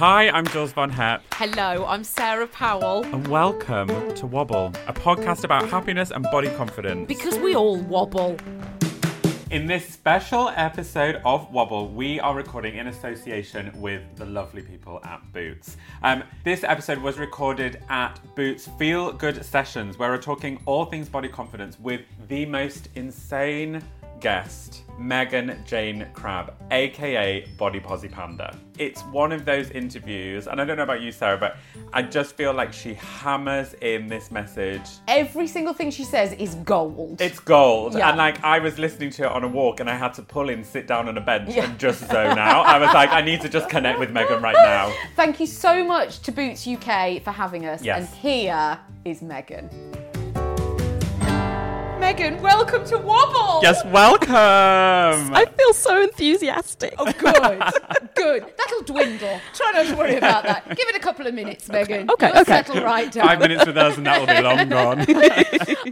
Hi, I'm Jules Von Hep. Hello, I'm Sarah Powell. and welcome to Wobble, a podcast about happiness and body confidence. Because we all wobble. In this special episode of Wobble, we are recording in association with the lovely people at Boots. Um, this episode was recorded at Boots Feel Good Sessions, where we're talking all things body confidence with the most insane guest, Megan Jayne Crabbe, aka Bodyposipanda. It's one of those interviews, and I don't know about you, Sarah, but I just feel like she hammers in this message Every single thing she says is gold. it's gold. Yeah. And like I was listening to it on a walk and I had to pull in, sit down on a bench Yeah. and just zone out. I was like, I need to just connect with Megan right now. Thank you so much to Boots UK for having us. Yes. And here is Megan. Megan, welcome to Wobble. Yes, welcome. I feel so enthusiastic. Oh, good. good. That'll dwindle. Try not to worry about that. Give it a couple of minutes, Megan. Okay, You'll okay. Settle right down. Five minutes with us and that will be long gone.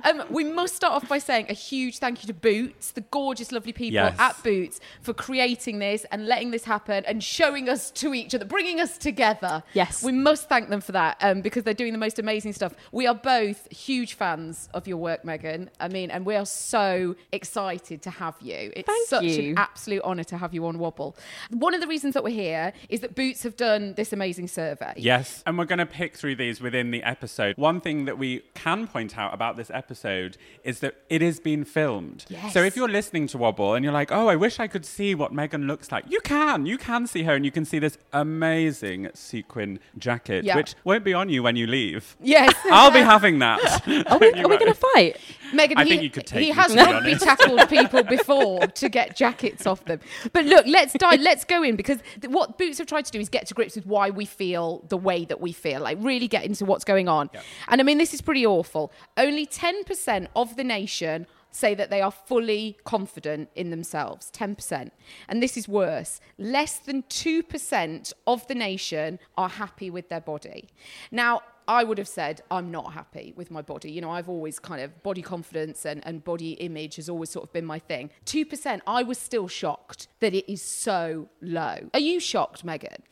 Um, we must start off by saying a huge thank you to Boots, the gorgeous, lovely people Yes. at Boots, for creating this and letting this happen and showing us to each other, bringing us together. Yes. We must thank them for that um, because they're doing the most amazing stuff. We are both huge fans of your work, Megan. I mean, and we are so excited to have you. It's Thank such you. an absolute honour to have you on Wobble. One of the reasons that we're here is that Boots have done this amazing survey. Yes, and we're going to pick through these within the episode. One thing that we can point out about this episode is that it is being filmed. Yes. So if you're listening to Wobble and you're like, oh, I wish I could see what Megan looks like, you can. You can see her and you can see this amazing sequin jacket, Yeah. which won't be on you when you leave. Yes. I'll be having that. Are we, are we going to fight? Megan, I he, think you could take he has rugby tackled people before to get jackets off them. But look, let's dive, let's go in because th- what Boots have tried to do is get to grips with why we feel the way that we feel, like really get into what's going on. And I mean, this is pretty awful. Only 10% of the nation say that they are fully confident in themselves 10% and this is worse less than 2% of the nation are happy with their body now I would have said I'm not happy with my body. You know, I've always kind of body confidence and, and body image has always sort of been my thing. 2%, I was still shocked that it is so low. Are you shocked, Megan?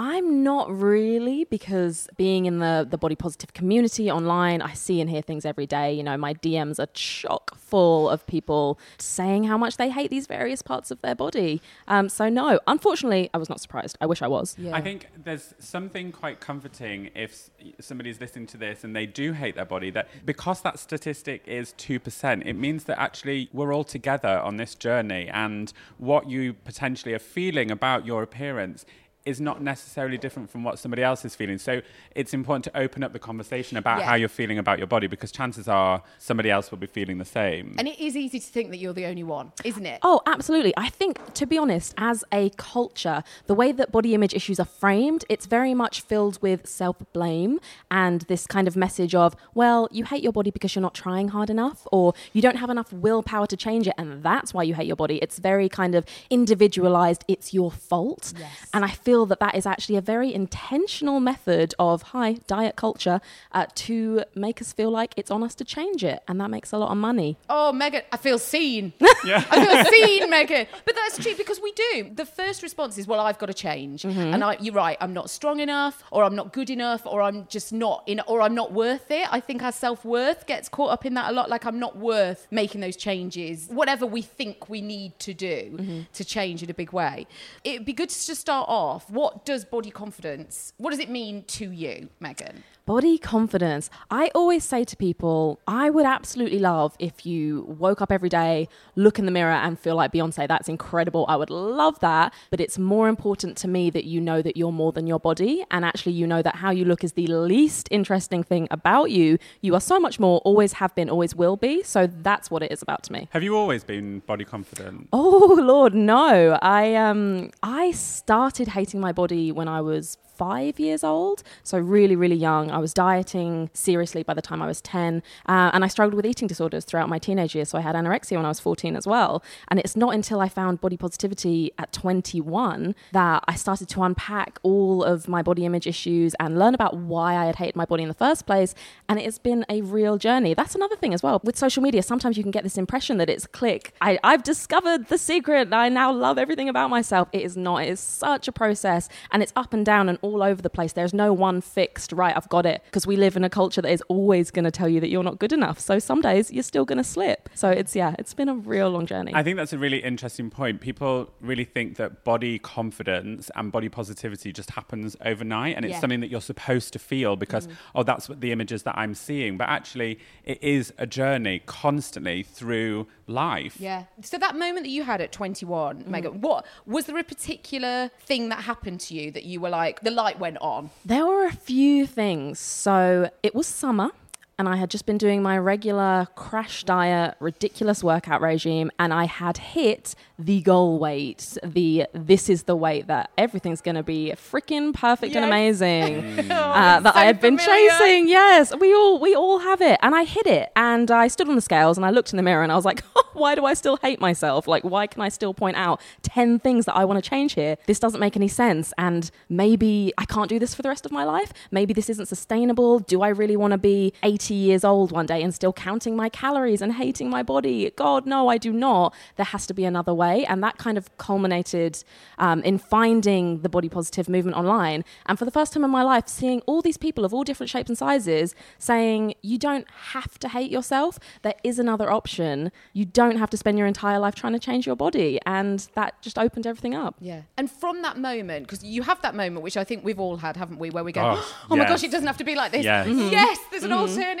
I'm not really because being in the the body positive community online, I see and hear things every day. You know, my DMs are chock full of people saying how much they hate these various parts of their body. Um, so no, unfortunately, I was not surprised. I wish I was. I think there's something quite comforting if s- somebody's listening to this and they do hate their body, that because that statistic is 2%, it means that actually we're all together on this journey and what you potentially are feeling about your appearance is not necessarily different from what somebody else is feeling. So it's important to open up the conversation about Yeah. how you're feeling about your body because chances are somebody else will be feeling the same. And it is easy to think that you're the only one, isn't it? Oh, absolutely. I think, to be honest, as a culture, the way that body image issues are framed, it's very much filled with self blame and this kind of message of, well, you hate your body because you're not trying hard enough, or you don't have enough willpower to change it, and that's why you hate your body. It's very kind of individualized, it's your fault. Yes. And I feel feel that that is actually a very intentional method of hi diet culture uh, to make us feel like it's on us to change it, and that makes a lot of money. Oh, Megan, I feel seen. I feel seen, Megan. But that's true because we do. The first response is, well, I've got to change. And I, you're right, I'm not strong enough, or I'm not good enough, or I'm just not in, or I'm not worth it. I think our self worth gets caught up in that a lot. Like, I'm not worth making those changes, whatever we think we need to do to change in a big way. It'd be good to just start off. What does body confidence, what does it mean to you, Megan? Body confidence. I always say to people, I would absolutely love if you woke up every day, look in the mirror, and feel like Beyonce. That's incredible. I would love that. But it's more important to me that you know that you're more than your body. And actually, you know that how you look is the least interesting thing about you. You are so much more, always have been, always will be. So that's what it is about to me. Have you always been body confident? Oh Lord, no. I um I started hating my body when I was five years old, so really, really young. I was dieting seriously by the time I was 10, uh, and I struggled with eating disorders throughout my teenage years. So I had anorexia when I was 14 as well. And it's not until I found body positivity at 21 that I started to unpack all of my body image issues and learn about why I had hated my body in the first place. And it has been a real journey. That's another thing as well. With social media, sometimes you can get this impression that it's click. I, I've discovered the secret. I now love everything about myself. It is not. It is such a process, and it's up and down and all over the place. There's no one fixed, right, I've got it. Because we live in a culture that is always going to tell you that you're not good enough. So some days you're still going to slip. So it's, yeah, it's been a real long journey. I think that's a really interesting point. People really think that body confidence and body positivity just happens overnight and it's Yeah. something that you're supposed to feel because, mm. oh, that's what the images that I'm seeing. But actually, it is a journey constantly through life. Yeah. So that moment that you had at 21, mm. Megan, what was there a particular thing that happened to you that you were like, the light went on? There were a few things. So it was summer. And I had just been doing my regular crash diet, ridiculous workout regime, and I had hit the goal weight. The this is the weight that everything's going to be freaking perfect and Yes. amazing uh, that so I had been familiar. chasing. Yes, we all we all have it, and I hit it. And I stood on the scales and I looked in the mirror and I was like, why do I still hate myself? Like, why can I still point out ten things that I want to change here? This doesn't make any sense, and maybe I can't do this for the rest of my life. Maybe this isn't sustainable. Do I really want to be eighty years old one day and still counting my calories and hating my body? God, no, I do not. There has to be another way, and that kind of culminated um, in finding the body positive movement online. And for the first time in my life, seeing all these people of all different shapes and sizes saying, you don't have to hate yourself. There is another option. You don't have to spend your entire life trying to change your body. And that just opened everything up. Yeah. And from that moment, because you have that moment, which I think we've all had, haven't we, where we go, Oh, oh, my gosh, it doesn't have to be like this. Yes. Mhm. Yes, there's an alternative.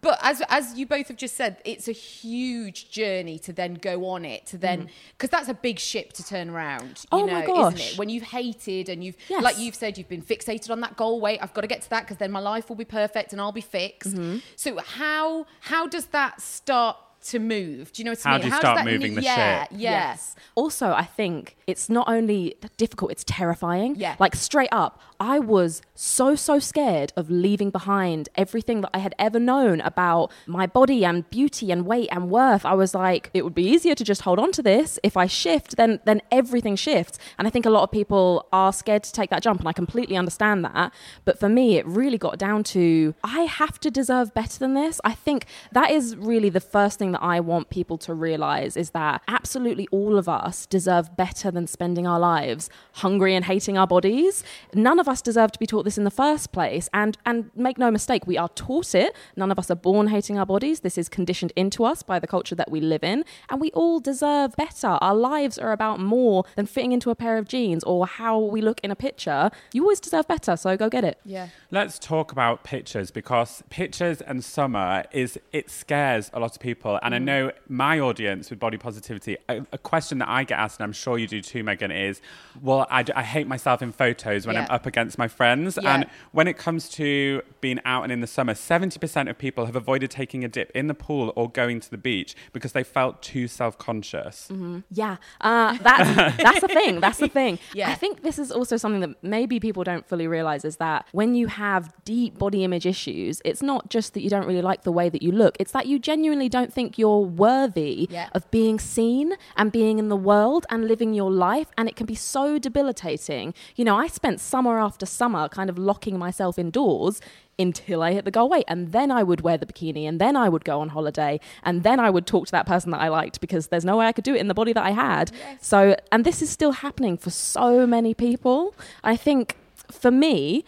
But as as you both have just said, it's a huge journey to then go on it, to then, because that's a big ship to turn around. You Oh know, my isn't gosh. it? When you've hated and you've, Yes. like you've said, you've been fixated on that goal weight. I've got to get to that because then my life will be perfect and I'll be fixed. Mm-hmm. So how how does that start? To move, do you know what I How mean? do you does start that moving the yeah, ship? Yeah, Yes. Also, I think it's not only difficult, it's terrifying. Yeah. Like straight up, I was so, so scared of leaving behind everything that I had ever known about my body and beauty and weight and worth. I was like, it would be easier to just hold on to this. If I shift, then then everything shifts. And I think a lot of people are scared to take that jump, and I completely understand that. But for me, it really got down to I have to deserve better than this. I think that is really the first thing that I want people to realize is that absolutely all of us deserve better than spending our lives hungry and hating our bodies. None of us deserve to be taught this in the first place. And and make no mistake, we are taught it. None of us are born hating our bodies. This is conditioned into us by the culture that we live in. And we all deserve better. Our lives are about more than fitting into a pair of jeans or how we look in a picture. You always deserve better, so go get it. yeah. Let's talk about pictures because pictures and summer is it scares a lot of people. And I know my audience with body positivity, a, a question that I get asked, and I'm sure you do too, Megan, is, well, I, d- I hate myself in photos when I'm up against my friends. Yeah. And when it comes to being out and in the summer, 70% of people have avoided taking a dip in the pool or going to the beach because they felt too self-conscious. Yeah, uh, that's that's the thing. That's the thing. Yeah. I think this is also something that maybe people don't fully realize is that when you have deep body image issues, it's not just that you don't really like the way that you look; it's that you genuinely don't think think you're worthy Yeah. of being seen and being in the world and living your life. And it can be so debilitating. You know, I spent summer after summer kind of locking myself indoors until I hit the goal weight. And then I would wear the bikini and then I would go on holiday and then I would talk to that person that I liked because there's no way I could do it in the body that I had. So, and this is still happening for so many people. I think for me,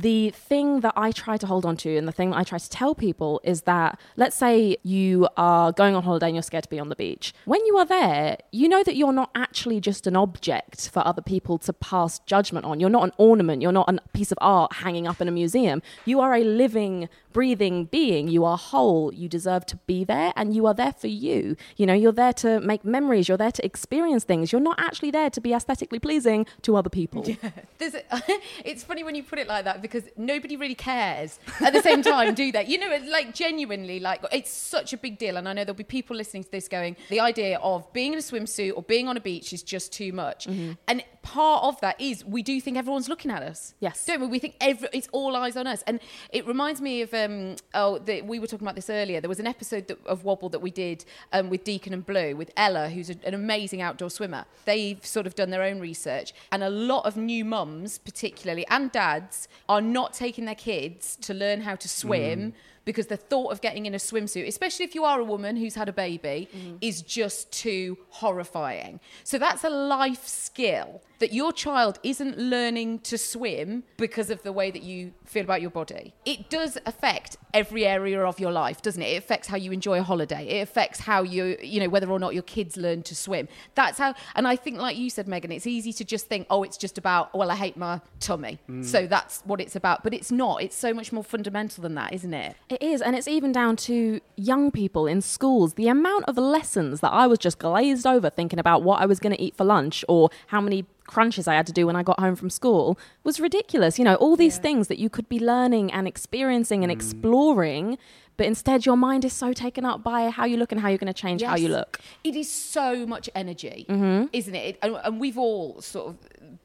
the thing that I try to hold on to and the thing that I try to tell people is that let's say you are going on holiday and you're scared to be on the beach. When you are there, you know that you're not actually just an object for other people to pass judgment on. You're not an ornament, you're not a piece of art hanging up in a museum. You are a living, breathing being. You are whole. You deserve to be there and you are there for you. You know, you're there to make memories, you're there to experience things. You're not actually there to be aesthetically pleasing to other people. A, it's funny when you put it like that because nobody really cares at the same time, do they? You know, it's like genuinely, like it's such a big deal. And I know there'll be people listening to this going, the idea of being in a swimsuit or being on a beach is just too much. And part of that is we do think everyone's looking at us. Yes. Don't we? We think every, it's all eyes on us. And it reminds me of, um, oh, the, we were talking about this earlier. There was an episode that, of Wobble that we did um, with Deacon and Blue with Ella, who's a, an amazing outdoor swimmer. They've sort of done their own research. And a lot of new mums, particularly, and dads, are not taking their kids to learn how to swim. Mm. Because the thought of getting in a swimsuit, especially if you are a woman who's had a baby, mm-hmm. is just too horrifying. So that's a life skill that your child isn't learning to swim because of the way that you feel about your body. It does affect every area of your life, doesn't it? It affects how you enjoy a holiday. It affects how you, you know, whether or not your kids learn to swim. That's how, and I think, like you said, Megan, it's easy to just think, oh, it's just about, well, I hate my tummy. Mm. So that's what it's about. But it's not. It's so much more fundamental than that, isn't it? It is, and it's even down to young people in schools. The amount of lessons that I was just glazed over thinking about what I was going to eat for lunch or how many crunches I had to do when I got home from school was ridiculous. You know, all these things that you could be learning and experiencing and exploring, but instead your mind is so taken up by how you look and how you're going to change how you look. It is so much energy, Mm-hmm. isn't it? It- And, and we've all sort of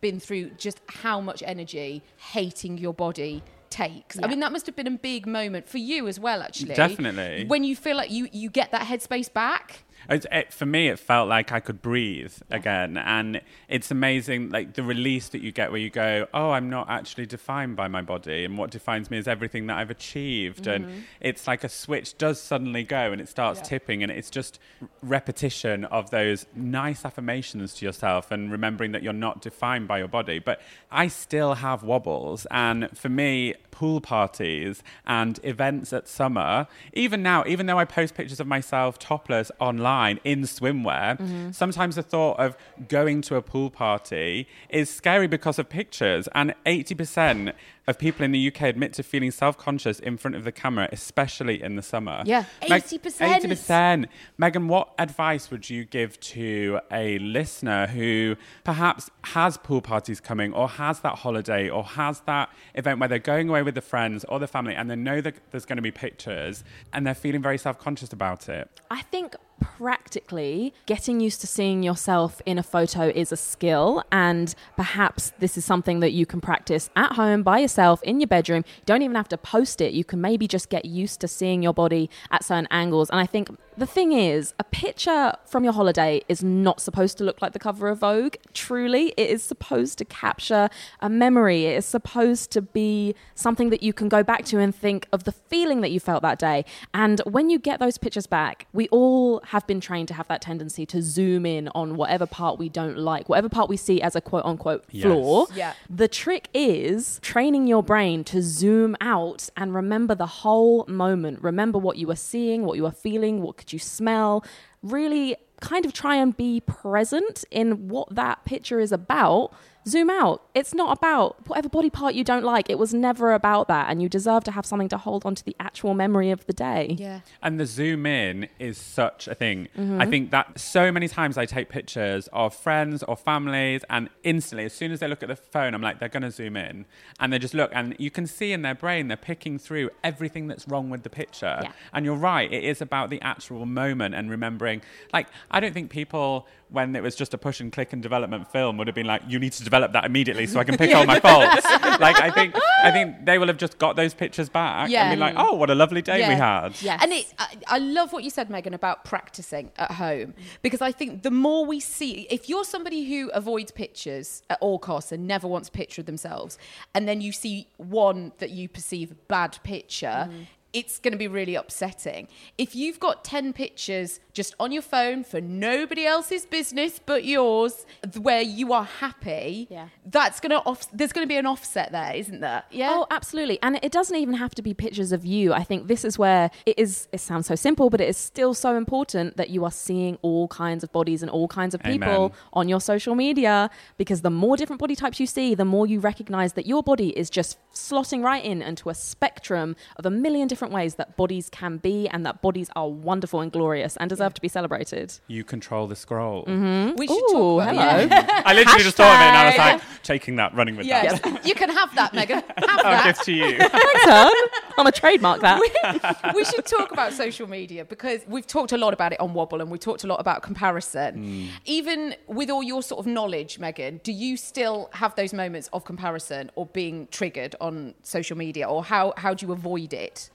been through just how much energy hating your body takes. I mean, that must have been a big moment for you as well, actually. Definitely. When you feel like you, you get that headspace back. It, it, for me, it felt like I could breathe again, and it's amazing, like the release that you get where you go, "Oh, I'm not actually defined by my body, and what defines me is everything that I've achieved." And mm-hmm. it's like a switch does suddenly go, and it starts tipping, and it's just repetition of those nice affirmations to yourself, and remembering that you're not defined by your body. But I still have wobbles, and for me, pool parties and events at summer, even now, even though I post pictures of myself topless online in swimwear, mm-hmm. sometimes the thought of going to a pool party is scary because of pictures. And 80% of people in the UK admit to feeling self conscious in front of the camera, especially in the summer. Yeah, 80%. 80%. Megan, what advice would you give to a listener who perhaps has pool parties coming or has that holiday or has that event where they're going away with the friends or the family and they know that there's going to be pictures and they're feeling very self conscious about it? I think practically getting used to seeing yourself in a photo is a skill and perhaps this is something that you can practice at home by yourself in your bedroom. You don't even have to post it. You can maybe just get used to seeing your body at certain angles. And i think the thing is a picture from your holiday is not supposed to look like the cover of vogue truly it is supposed to capture a memory it is supposed to be something that you can go back to and think of the feeling that you felt that day and when you get those pictures back we all have been trained to have that tendency to zoom in on whatever part we don't like, whatever part we see as a quote unquote Yes. flaw. Yeah. The trick is training your brain to zoom out and remember the whole moment. Remember what you were seeing, what you were feeling, what could you smell. Really kind of try and be present in what that picture is about. Zoom out. It's not about whatever body part you don't like. It was never about that. And you deserve to have something to hold on to the actual memory of the day. Yeah. And the zoom in is such a thing. Mm-hmm. I think that so many times I take pictures of friends or families, and instantly, as soon as they look at the phone, I'm like, they're going to zoom in. And they just look, and you can see in their brain, they're picking through everything that's wrong with the picture. Yeah. And you're right, it is about the actual moment and remembering. Like, I don't think people, when it was just a push and click and development film, would have been like, you need to develop develop that immediately so I can pick all my faults. like I think I think they will have just got those pictures back Yeah. and be like, oh, what a lovely day we had. Yes. And it, I, I love what you said, Megan, about practicing at home because I think the more we see, if you're somebody who avoids pictures at all costs and never wants a picture of themselves, and then you see one that you perceive bad picture. Mm. It's going to be really upsetting. If you've got 10 pictures just on your phone for nobody else's business but yours, where you are happy, Yeah. that's going to off. There's going to be an offset there, isn't there? Yeah. Oh, absolutely. And it doesn't even have to be pictures of you. I think this is where it is it sounds so simple, but it is still so important that you are seeing all kinds of bodies and all kinds of people Amen. on your social media because the more different body types you see, the more you recognize that your body is just slotting right in into a spectrum of a million different ways that bodies can be and that bodies are wonderful and glorious and deserve to be celebrated. You control the scroll. Mm-hmm. we should Ooh, talk about hello. yeah. I literally just thought of it and I was like, taking that, running with Yes, that. you can have that, Megan. Have I'll that. give to you. Thanks, hon. I'm a trademark that. we should talk about social media because we've talked a lot about it on Wobble and we talked a lot about comparison. Mm. Even with all your sort of knowledge, Megan, do you still have those moments of comparison or being triggered on social media or how, how do you avoid it?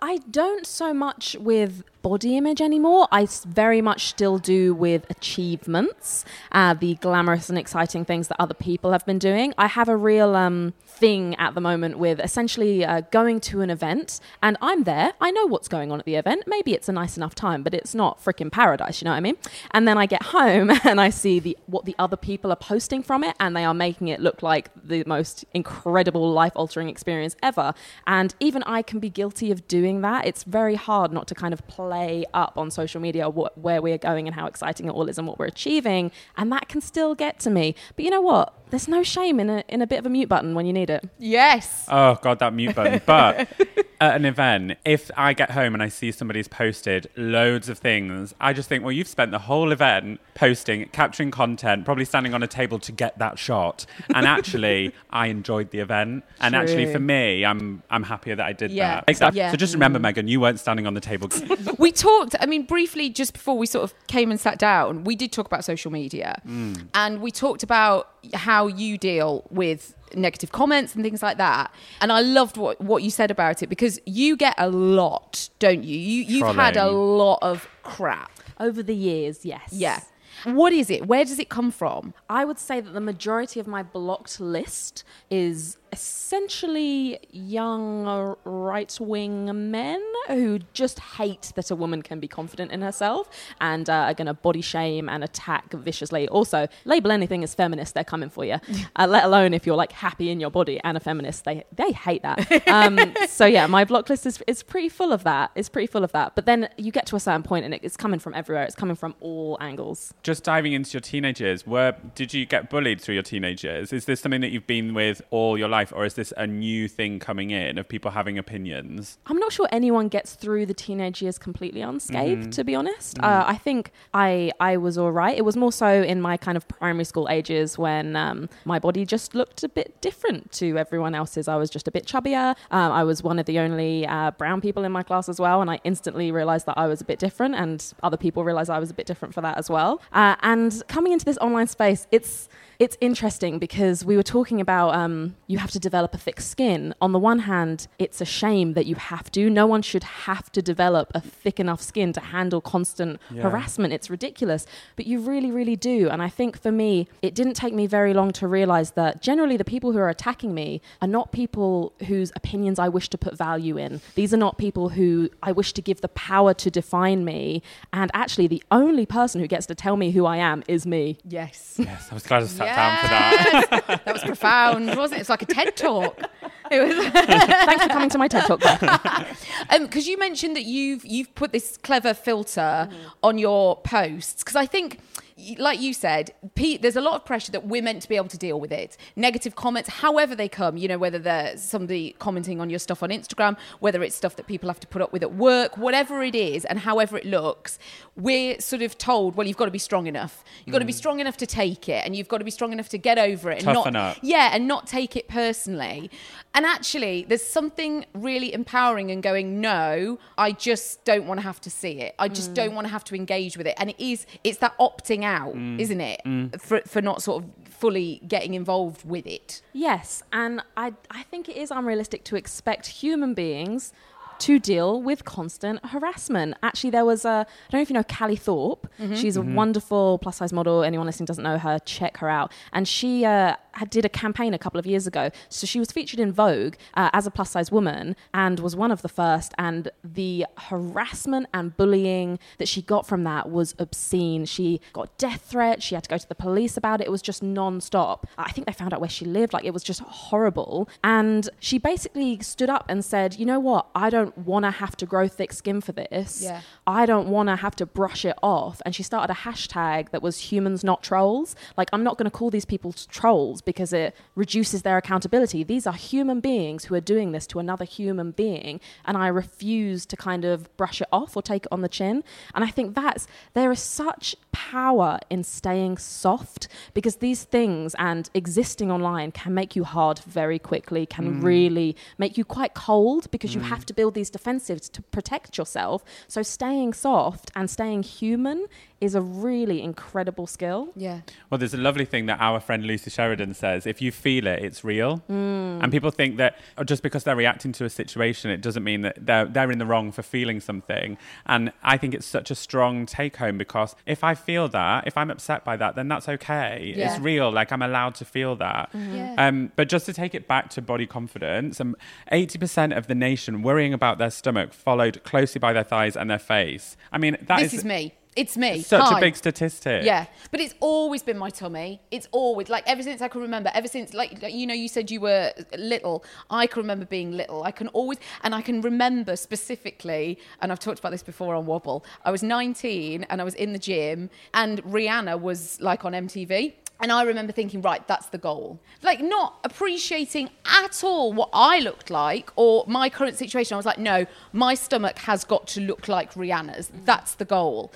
I don't so much with body image anymore. I very much still do with achievements, uh, the glamorous and exciting things that other people have been doing. I have a real um, thing at the moment with essentially uh, going to an event and I'm there. I know what's going on at the event. Maybe it's a nice enough time, but it's not freaking paradise. You know what I mean? And then I get home and I see the what the other people are posting from it, and they are making it look like the most incredible life altering experience ever. And even I can be guilty of doing that. It's very hard not to kind of play up on social media what, where we're going and how exciting it all is and what we're achieving, and that can still get to me. But you know what? There's no shame in a in a bit of a mute button when you need it. Yes. Oh god, that mute button. But at an event, if I get home and I see somebody's posted loads of things, I just think, well, you've spent the whole event posting, capturing content, probably standing on a table to get that shot. And actually, I enjoyed the event. And actually, for me, I'm I'm happier that I did Yeah. that. Exactly. Yeah. So just remember, mm. Megan, you weren't standing on the table. we talked i mean briefly just before we sort of came and sat down we did talk about social media. Mm. And we talked about how you deal with negative comments and things like that. And i loved what, what you said about it because you get a lot don't you, you you've had a lot of crap. Over the years, yes. yeah. What is it? Where does it come from? I would say that the majority of my blocked list is essentially young right wing men who just hate that a woman can be confident in herself and uh, are going to body shame and attack viciously. Also, label anything as feminist, they're coming for you, uh, let alone if you're like happy in your body and a feminist. They, they hate that. Um, so, yeah, my block list is, is pretty full of that. It's pretty full of that. But then you get to a certain point and it, it's coming from everywhere, it's coming from all angles. just diving into your teenage years, where did you get bullied through your teenage years? Is this something that you've been with all your life, or is this a new thing coming in of people having opinions? I'm not sure anyone gets through the teenage years completely unscathed, to be honest. Uh, I think I I was all right. It was more so in my kind of primary school ages when um, my body just looked a bit different to everyone else's. I was just a bit chubbier. Um, I was one of the only uh, brown people in my class as well, and I instantly realized that I was a bit different, and other people realized I was a bit different for that as well. Uh, and coming into this online space, it's it's interesting because we were talking about um, you have to develop a thick skin. On the one hand, it's a shame that you have to. No one should have to develop a thick enough skin to handle constant harassment. It's ridiculous, but you really, really do. And I think for me, it didn't take me very long to realize that generally the people who are attacking me are not people whose opinions I wish to put value in. These are not people who I wish to give the power to define me. And actually, the only person who gets to tell me who I am is me. yes Yes, I was glad I sat down for that. That was profound wasn't it it's like a ted talk it was Thanks for coming to my TED Talk. Because Um, you mentioned that you've you've put this clever filter on your posts because I think. Like you said, Pete, there's a lot of pressure that we're meant to be able to deal with it. Negative comments, however they come, you know, whether they're somebody commenting on your stuff on Instagram, whether it's stuff that people have to put up with at work, whatever it is, and however it looks, we're sort of told, well, you've got to be strong enough. You've got to be mm. strong enough to take it, and you've got to be strong enough to get over it, and Toughen not, up. yeah, and not take it personally. And actually, there's something really empowering in going, no, I just don't want to have to see it. I just mm. don't want to have to engage with it. And it is, it's that opting out, Mm. isn't it? Mm. For, for not sort of fully getting involved with it. Yes, and I I think it is unrealistic to expect human beings to deal with constant harassment. Actually, there was a, I don't know if you know Callie Thorpe. She's a wonderful plus size model. Anyone listening doesn't know her, check her out. And she uh, had, did a campaign a couple of years ago. So she was featured in Vogue uh, as a plus size woman and was one of the first. And the harassment and bullying that she got from that was obscene. She got death threats. She had to go to the police about it. It was just non stop. I think they found out where she lived. Like it was just horrible. And she basically stood up and said, you know what? I don't want to have to grow thick skin for this. Yeah. I don't want to have to brush it off. And she started a hashtag that was humans not trolls. Like, I'm not going to call these people trolls because it reduces their accountability. These are human beings who are doing this to another human being. And I refuse to kind of brush it off or take it on the chin. And I think that's, there is such power in staying soft because these things and existing online can make you hard very quickly, can mm. really make you quite cold because you mm. have to build these defensives to protect yourself. So staying soft and staying human is a really incredible skill. Yeah. Well, there's a lovely thing that our friend Lucy Sheridan says if you feel it, it's real. Mm. And people think that oh, just because they're reacting to a situation, it doesn't mean that they're, they're in the wrong for feeling something. And I think it's such a strong take home because if I feel that, if I'm upset by that, then that's okay. Yeah. It's real. Like I'm allowed to feel that. Yeah. Um, but just to take it back to body confidence, um, 80% of the nation worrying about their stomach, followed closely by their thighs and their face. I mean, that this is me. It's me. such Hi. a big statistic. Yeah, but it's always been my tummy. It's always like ever since I can remember. Ever since like, like you know, you said you were little. I can remember being little. I can always and I can remember specifically. And I've talked about this before on Wobble. I was 19 and I was in the gym, and Rihanna was like on MTV. And I remember thinking, right, that's the goal. Like, not appreciating at all what I looked like or my current situation. I was like, no, my stomach has got to look like Rihanna's. That's the goal.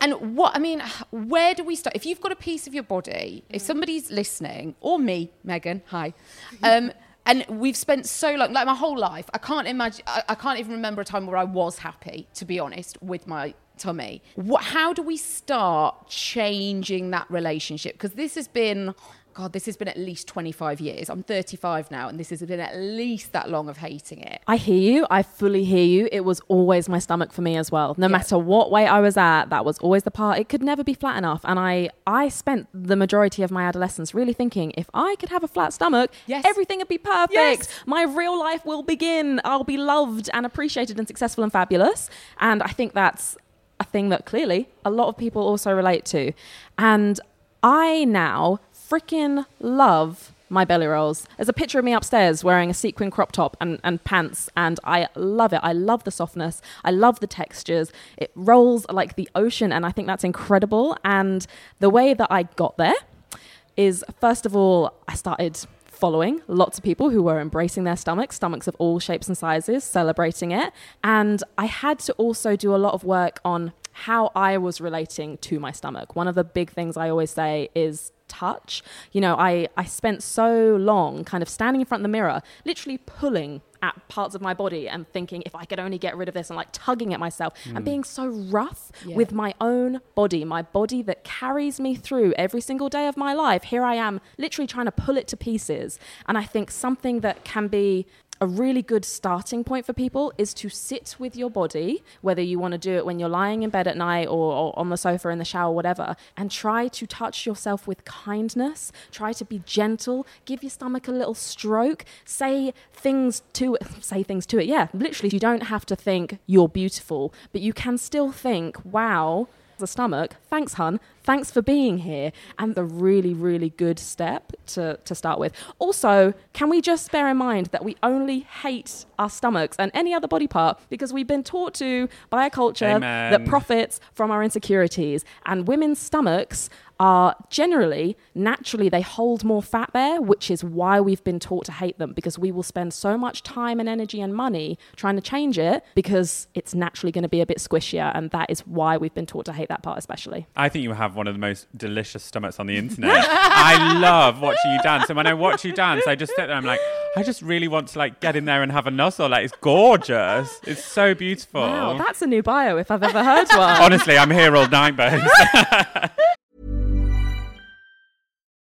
And what, I mean, where do we start? If you've got a piece of your body, if somebody's listening, or me, Megan, hi, um, and we've spent so long, like my whole life, I can't imagine, I, I can't even remember a time where I was happy, to be honest, with my tummy. What, how do we start changing that relationship? Because this has been, God, this has been at least 25 years. I'm 35 now, and this has been at least that long of hating it. I hear you. I fully hear you. It was always my stomach for me as well. No Yeah. matter what weight I was at, that was always the part. It could never be flat enough. And I, I spent the majority of my adolescence really thinking if I could have a flat stomach, Yes. everything would be perfect. Yes. My real life will begin. I'll be loved and appreciated and successful and fabulous. And I think that's a thing that clearly a lot of people also relate to. And I now freaking love my belly rolls. There's a picture of me upstairs wearing a sequin crop top and, and pants, and I love it. I love the softness. I love the textures. It rolls like the ocean, and I think that's incredible. And the way that I got there is, first of all, I started following lots of people who were embracing their stomachs, stomachs of all shapes and sizes, celebrating it. And I had to also do a lot of work on how I was relating to my stomach. One of the big things I always say is touch. You know, I, I spent so long kind of standing in front of the mirror, literally pulling at parts of my body and thinking if I could only get rid of this and like tugging at myself and mm. being so rough Yeah. with my own body, my body that carries me through every single day of my life. Here I am, literally trying to pull it to pieces. And I think something that can be a really good starting point for people is to sit with your body, whether you want to do it when you're lying in bed at night or, or on the sofa in the shower, whatever, and try to touch yourself with kindness. Try to be gentle. Give your stomach a little stroke. Say things to it. Say things to it. Yeah, literally, you don't have to think you're beautiful, but you can still think, wow, the stomach. Thanks, hun. Thanks for being here. And the really, really good step to, to start with. Also, can we just bear in mind that we only hate our stomachs and any other body part because we've been taught to by a culture Amen. that profits from our insecurities. And women's stomachs are generally, naturally, they hold more fat there, which is why we've been taught to hate them because we will spend so much time and energy and money trying to change it because it's naturally going to be a bit squishier. And that is why we've been taught to hate that part, especially. I think you have one of the most delicious stomachs on the internet. I love watching you dance. And when I watch you dance, I just sit there, and I'm like, I just really want to like get in there and have a nuzzle. Like it's gorgeous. It's so beautiful. Wow, that's a new bio if I've ever heard one. Honestly, I'm here all night, babes.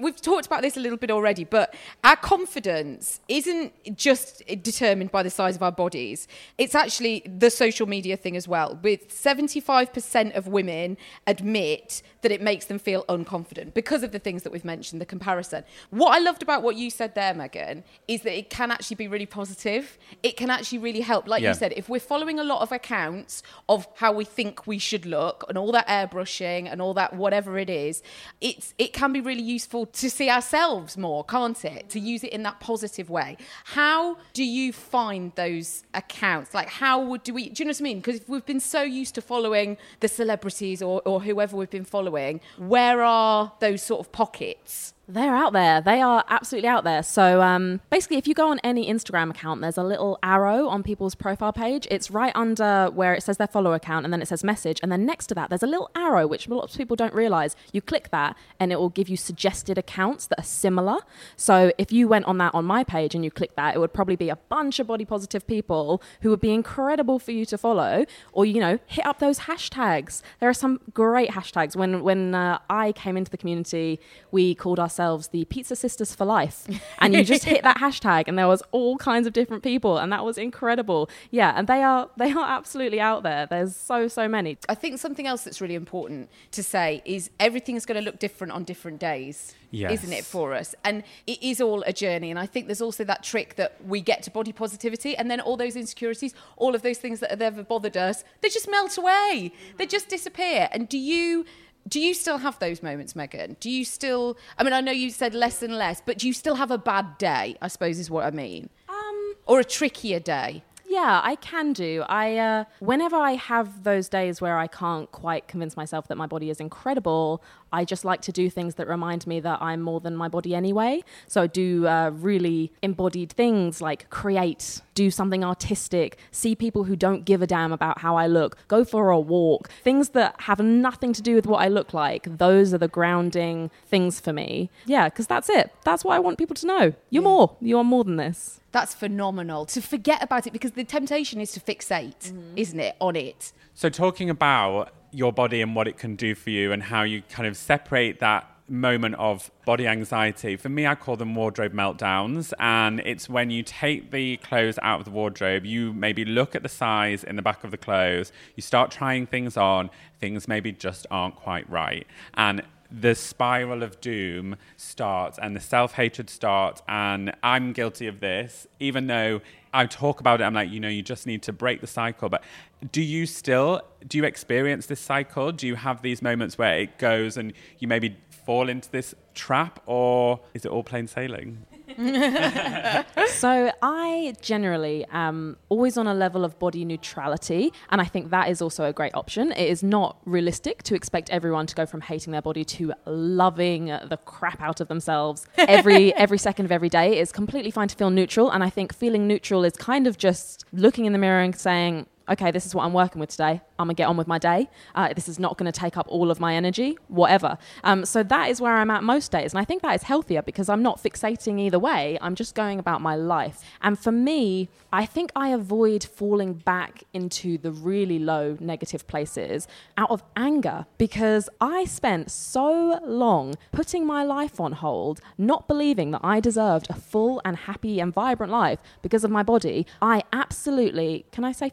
We've talked about this a little bit already, but our confidence isn't just determined by the size of our bodies. It's actually the social media thing as well. With 75% of women admit that it makes them feel unconfident because of the things that we've mentioned, the comparison. What I loved about what you said there, Megan, is that it can actually be really positive. It can actually really help. Like Yeah. you said, if we're following a lot of accounts of how we think we should look and all that airbrushing and all that whatever it is, it's it can be really useful to see ourselves more, can't it? To use it in that positive way. How do you find those accounts? Like how would do we do you know what I mean? Because we've been so used to following the celebrities or, or whoever we've been following, where are those sort of pockets? They're out there. They are absolutely out there. So um, basically, if you go on any Instagram account, there's a little arrow on people's profile page. It's right under where it says their follow account, and then it says message. And then next to that, there's a little arrow, which lots of people don't realize. You click that, and it will give you suggested accounts that are similar. So if you went on that on my page and you click that, it would probably be a bunch of body positive people who would be incredible for you to follow. Or you know, hit up those hashtags. There are some great hashtags. When when uh, I came into the community, we called ourselves the Pizza Sisters for Life, and you just hit that hashtag, and there was all kinds of different people, and that was incredible. Yeah, and they are they are absolutely out there. There's so so many. I think something else that's really important to say is everything's going to look different on different days. Isn't it for us? And it is all a journey. And I think there's also that trick that we get to body positivity and then all those insecurities, all of those things that have ever bothered us, they just melt away. They just disappear. And do you do you still have those moments, Megan? Do you still I mean I know you said less and less, but do you still have a bad day, I suppose is what I mean. Um, Or a trickier day? Yeah, I can do. I uh, whenever I have those days where I can't quite convince myself that my body is incredible, I just like to do things that remind me that I'm more than my body anyway. So I do uh, really embodied things like create, do something artistic, see people who don't give a damn about how I look, go for a walk, things that have nothing to do with what I look like. Those are the grounding things for me. Yeah, because that's it. That's what I want people to know. You're more. You are more than this. That's phenomenal. To forget about it because the temptation is to fixate, Mm-hmm. isn't it, on it? So, talking about your body and what it can do for you, and how you kind of separate that moment of body anxiety. For me, I call them wardrobe meltdowns. And it's when you take the clothes out of the wardrobe, you maybe look at the size in the back of the clothes, you start trying things on, things maybe just aren't quite right. And the spiral of doom starts and the self hatred starts. And I'm guilty of this, even though I talk about it. I'm like, you know, you just need to break the cycle. But do you still do you experience this cycle? Do you have these moments where it goes and you maybe fall into this trap, or is it all plain sailing? so I generally am always on a level of body neutrality, and I think that is also a great option. It is not realistic to expect everyone to go from hating their body to loving the crap out of themselves every every second of every day. It's completely fine to feel neutral, and I think feeling neutral is kind of just looking in the mirror and saying, okay, this is what I'm working with today. I'm gonna get on with my day. Uh, this is not gonna take up all of my energy, whatever. Um, so that is where I'm at most days. And I think that is healthier because I'm not fixating either way. I'm just going about my life. And for me, I think I avoid falling back into the really low negative places out of anger because I spent so long putting my life on hold, not believing that I deserved a full and happy and vibrant life because of my body. I absolutely, can I say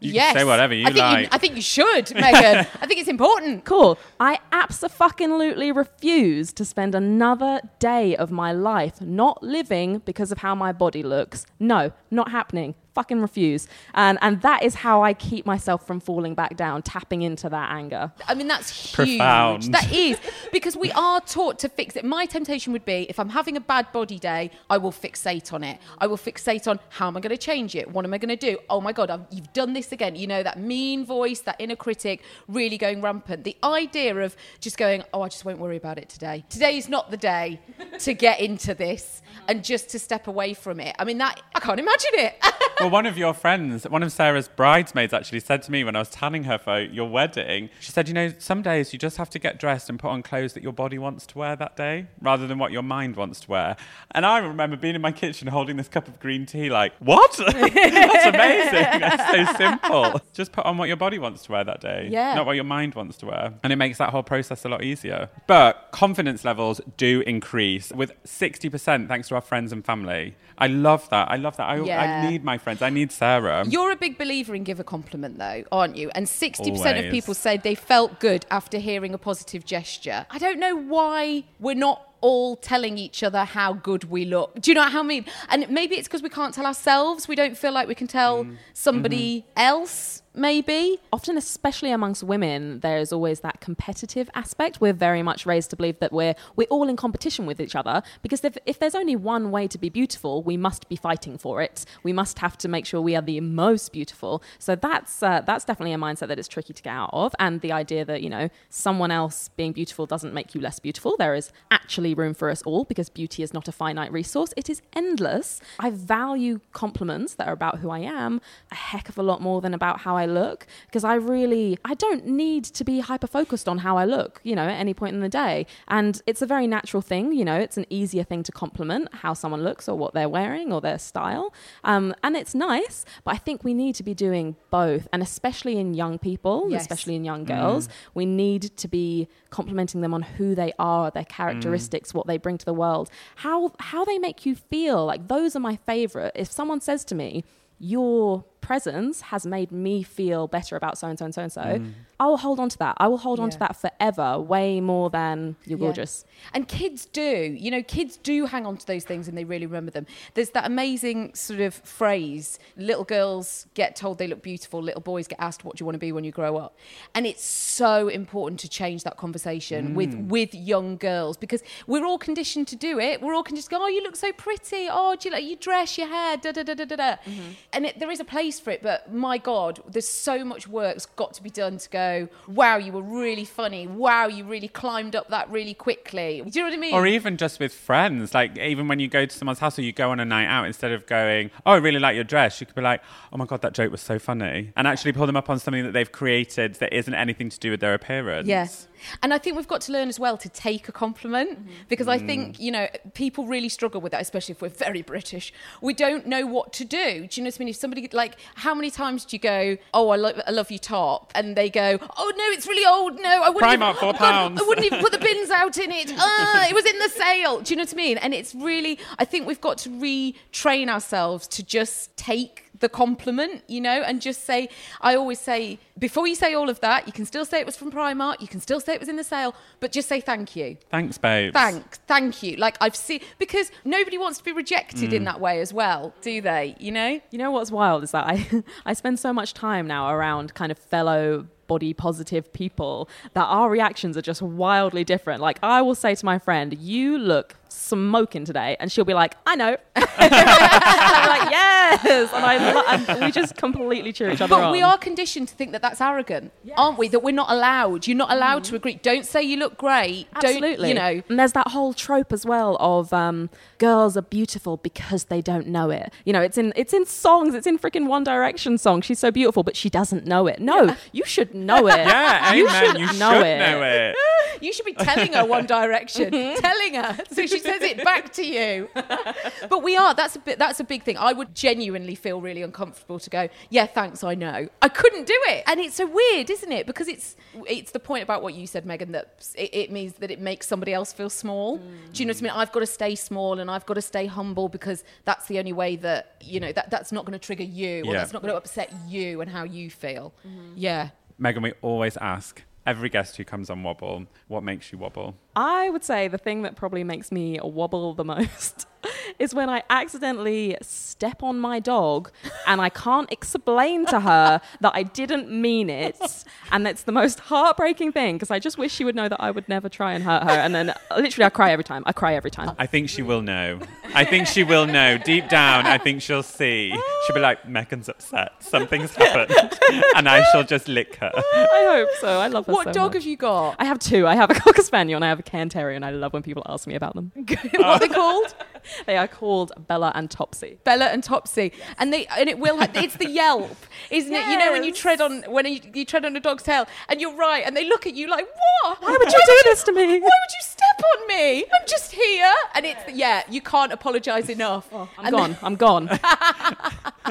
you yes. say whatever you I think like. You, I think you should, Megan. I think it's important. Cool. I absolutely refuse to spend another day of my life not living because of how my body looks. No, not happening fucking refuse. And and that is how I keep myself from falling back down, tapping into that anger. I mean, that's huge. Profound. That is because we are taught to fix it. My temptation would be if I'm having a bad body day, I will fixate on it. I will fixate on how am I going to change it? What am I going to do? Oh my god, I've, you've done this again. You know that mean voice, that inner critic, really going rampant. The idea of just going, oh, I just won't worry about it today. Today is not the day to get into this and just to step away from it. I mean, that I can't imagine it. well, one of your friends, one of Sarah's bridesmaids, actually said to me when I was tanning her for your wedding, she said, you know, some days you just have to get dressed and put on clothes that your body wants to wear that day rather than what your mind wants to wear. And I remember being in my kitchen holding this cup of green tea, like, what? That's amazing. That's so simple. Just put on what your body wants to wear that day, yeah. not what your mind wants to wear. And it makes that whole process a lot easier. But confidence levels do increase with 60% thanks to our friends and family. I love that. I love that. I, yeah. I need my friends. I need Sarah. You're a big believer in give a compliment, though, aren't you? And 60% of people say they felt good after hearing a positive gesture. I don't know why we're not all telling each other how good we look. Do you know how I mean? And maybe it's because we can't tell ourselves. We don't feel like we can tell mm. somebody mm-hmm. else maybe. Often, especially amongst women, there's always that competitive aspect. We're very much raised to believe that we're we're all in competition with each other because if, if there's only one way to be beautiful, we must be fighting for it. We must have to make sure we are the most beautiful. So that's uh, that's definitely a mindset that is tricky to get out of, and the idea that you know someone else being beautiful doesn't make you less beautiful. There is actually room for us all because beauty is not a finite resource; it is endless. I value compliments that are about who I am a heck of a lot more than about how I look because I really I don't need to be hyper focused on how I look, you know, at any point in the day. And it's a very natural thing, you know, it's an easier thing to compliment how someone looks or what they're wearing or their style. Um, and it's nice, but I think we need to be doing both. And especially in young people, yes. especially in young girls, mm. we need to be complimenting them on who they are, their characteristics, mm. what they bring to the world, how how they make you feel. Like those are my favorite. If someone says to me, your presence has made me feel better about so and so and so and so. I will hold on to that. I will hold yeah. on to that forever, way more than you're yeah. gorgeous. And kids do, you know, kids do hang on to those things and they really remember them. There's that amazing sort of phrase little girls get told they look beautiful, little boys get asked, What do you want to be when you grow up? And it's so important to change that conversation mm. with, with young girls because we're all conditioned to do it. We're all conditioned to go, Oh, you look so pretty. Oh, do you like you dress, your hair, da da da da da. Mm-hmm. And it, there is a place for it, but my God, there's so much work's got to be done to go wow, you were really funny. Wow, you really climbed up that really quickly. Do you know what I mean? Or even just with friends, like even when you go to someone's house or you go on a night out, instead of going, oh, I really like your dress, you could be like, oh my God, that joke was so funny. And actually pull them up on something that they've created that isn't anything to do with their appearance. Yes. And I think we've got to learn as well to take a compliment mm-hmm. because I think, mm. you know, people really struggle with that, especially if we're very British. We don't know what to do. Do you know what I mean? If somebody, like, how many times do you go, oh, I, lo- I love your top? And they go, oh, no, it's really old. No, I wouldn't, Primark, even, four pounds. I wouldn't even put the bins out in it. Ah, it was in the sale. Do you know what I mean? And it's really, I think we've got to retrain ourselves to just take the compliment, you know, and just say, I always say, before you say all of that, you can still say it was from Primark, you can still say it was in the sale, but just say thank you. Thanks, babes. Thanks, thank you. Like I've seen, because nobody wants to be rejected Mm. in that way as well, do they? You know? You know what's wild is that I I spend so much time now around kind of fellow body positive people that our reactions are just wildly different. Like I will say to my friend, "You look smoking today," and she'll be like, "I know." I'm like, "Yes," and I and we just completely cheer each other But on. we are conditioned to think that that's arrogant, aren't we? That we're not allowed. You're not allowed to agree. Don't say you look great. Absolutely. Don't, you know. And there's that whole trope as well of um, girls are beautiful because they don't know it. You know, it's in it's in songs. It's in freaking One Direction songs. She's so beautiful, but she doesn't know it. No, you should know it. Yeah, you amen. should You know should it. know it. You should be telling her One Direction, telling her, so she says it back to you. but we are. That's a bit. That's a big thing. I would genuinely feel really uncomfortable to go. Yeah, thanks. I know. I couldn't do it, and it's so weird, isn't it? Because it's it's the point about what you said, Megan, that it, it means that it makes somebody else feel small. Do you know what I mean? I've got to stay small and I've got to stay humble because that's the only way that you know that that's not going to trigger you or Yeah. that's not going to upset you and how you feel. Mm-hmm. Yeah. Megan, we always ask every guest who comes on Wobble, what makes you wobble? I would say the thing that probably makes me wobble the most is when I accidentally step on my dog and I can't explain to her that I didn't mean it. And that's the most heartbreaking thing because I just wish she would know that I would never try and hurt her. And then uh, literally, I cry every time. I cry every time. I think she will know. I think she will know. Deep down, I think she'll see. She'll be like, Megan's upset. Something's happened. and I shall just lick her. I hope so. I love her What so dog much. have you got? I have two. I have a cocker spaniel and I have a cairn terrier, and I love when people ask me about them. what are they called? They are called Bella and Topsy. Bella and Topsy, and they and it will. Ha- it's the yelp, isn't it? You know when you tread on when you, you tread on a dog's tail, and you're right, and they look at you like, "What? Why would you do this to me? Why would you step on me? I'm just here." And it's yeah, you can't apologise enough. Oh, I'm And gone. I'm gone.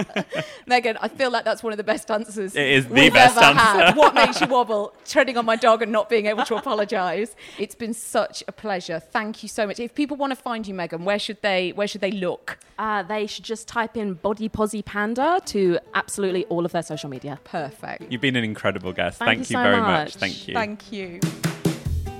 Megan, I feel like that's one of the best answers. It is the we've best answer. Had. What makes you wobble? Treading on my dog and not being able to apologise. It's been such a pleasure. Thank you so much. If people want to find you, Megan, where should they where should they look? Uh, they should just type in Bodyposipanda to absolutely all of their social media. Perfect. You've been an incredible guest. Thank Thank, you you, so very much. much. Thank you. Thank you.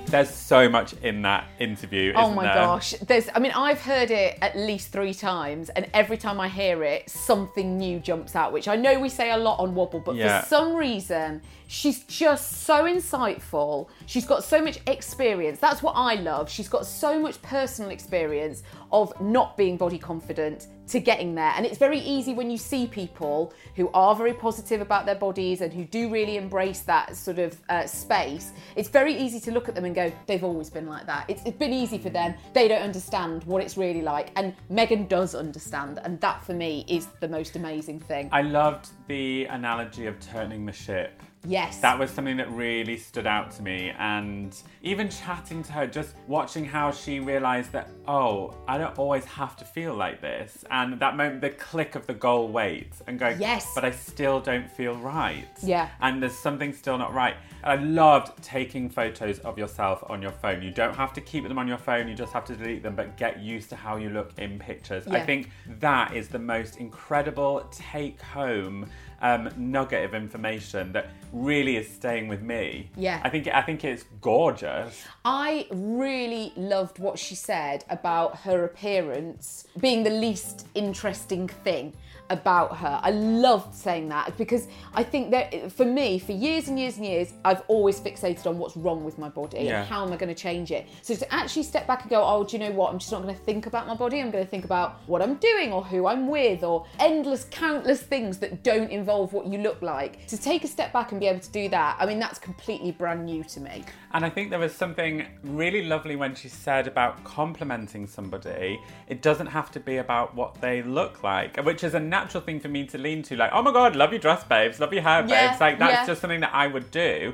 There's so much in that interview. Oh my there? gosh. There's I mean I've heard it at least 3 times and every time I hear it something new jumps out which I know we say a lot on Wobble but Yeah. for some reason she's just so insightful. She's got so much experience. That's what I love. She's got so much personal experience of not being body confident to getting there. And it's very easy when you see people who are very positive about their bodies and who do really embrace that sort of uh, space. It's very easy to look at them and go, they've always been like that. It's, it's been easy for them. They don't understand what it's really like. And Megan does understand. And that for me is the most amazing thing. I loved the analogy of turning the ship. Yes. That was something that really stood out to me. And even chatting to her, just watching how she realised that, oh, I don't always have to feel like this. And that moment, the click of the goal weight and going, Yes. but I still don't feel right. Yeah. And there's something still not right. I loved taking photos of yourself on your phone. You don't have to keep them on your phone, you just have to delete them, but get used to how you look in pictures. I think that is the most incredible take home um, nugget of information that really is staying with me. Yeah. I think I think it's gorgeous. I really loved what she said about her appearance being the least interesting thing about her. I loved saying that because I think that for me, for years and years and years, I've always fixated on what's wrong with my body Yeah. and how am I going to change it. So to actually step back and go, oh, do you know what? I'm just not going to think about my body. I'm going to think about what I'm doing or who I'm with or endless, countless things that don't involve what you look like. To take a step back and be able to do that, I mean, that's completely brand new to me. And I think there was something really lovely when she said about complimenting somebody. It doesn't have to be about what they look like, which is a natural thing for me to lean to. Like, oh my God, love your dress, babes, love your hair, babes. Yeah, like, that's yeah. just something that I would do.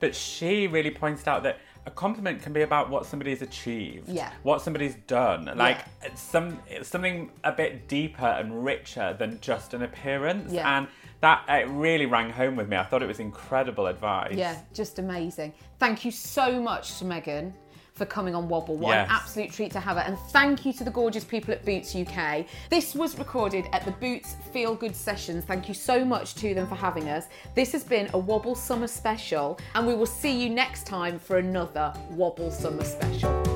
But she really points out that a compliment can be about what somebody's achieved, Yeah. what somebody's done. Like, it's some something a bit deeper and richer than just an appearance. Yeah. And that it really rang home with me. I thought it was incredible advice. Yeah, just amazing. Thank you so much to Megan for coming on Wobble. What an absolute treat to have her. And thank you to the gorgeous people at Boots UK. This was recorded at the Boots Feel Good Sessions. Thank you so much to them for having us. This has been a Wobble Summer Special, and we will see you next time for another Wobble Summer Special.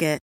Market.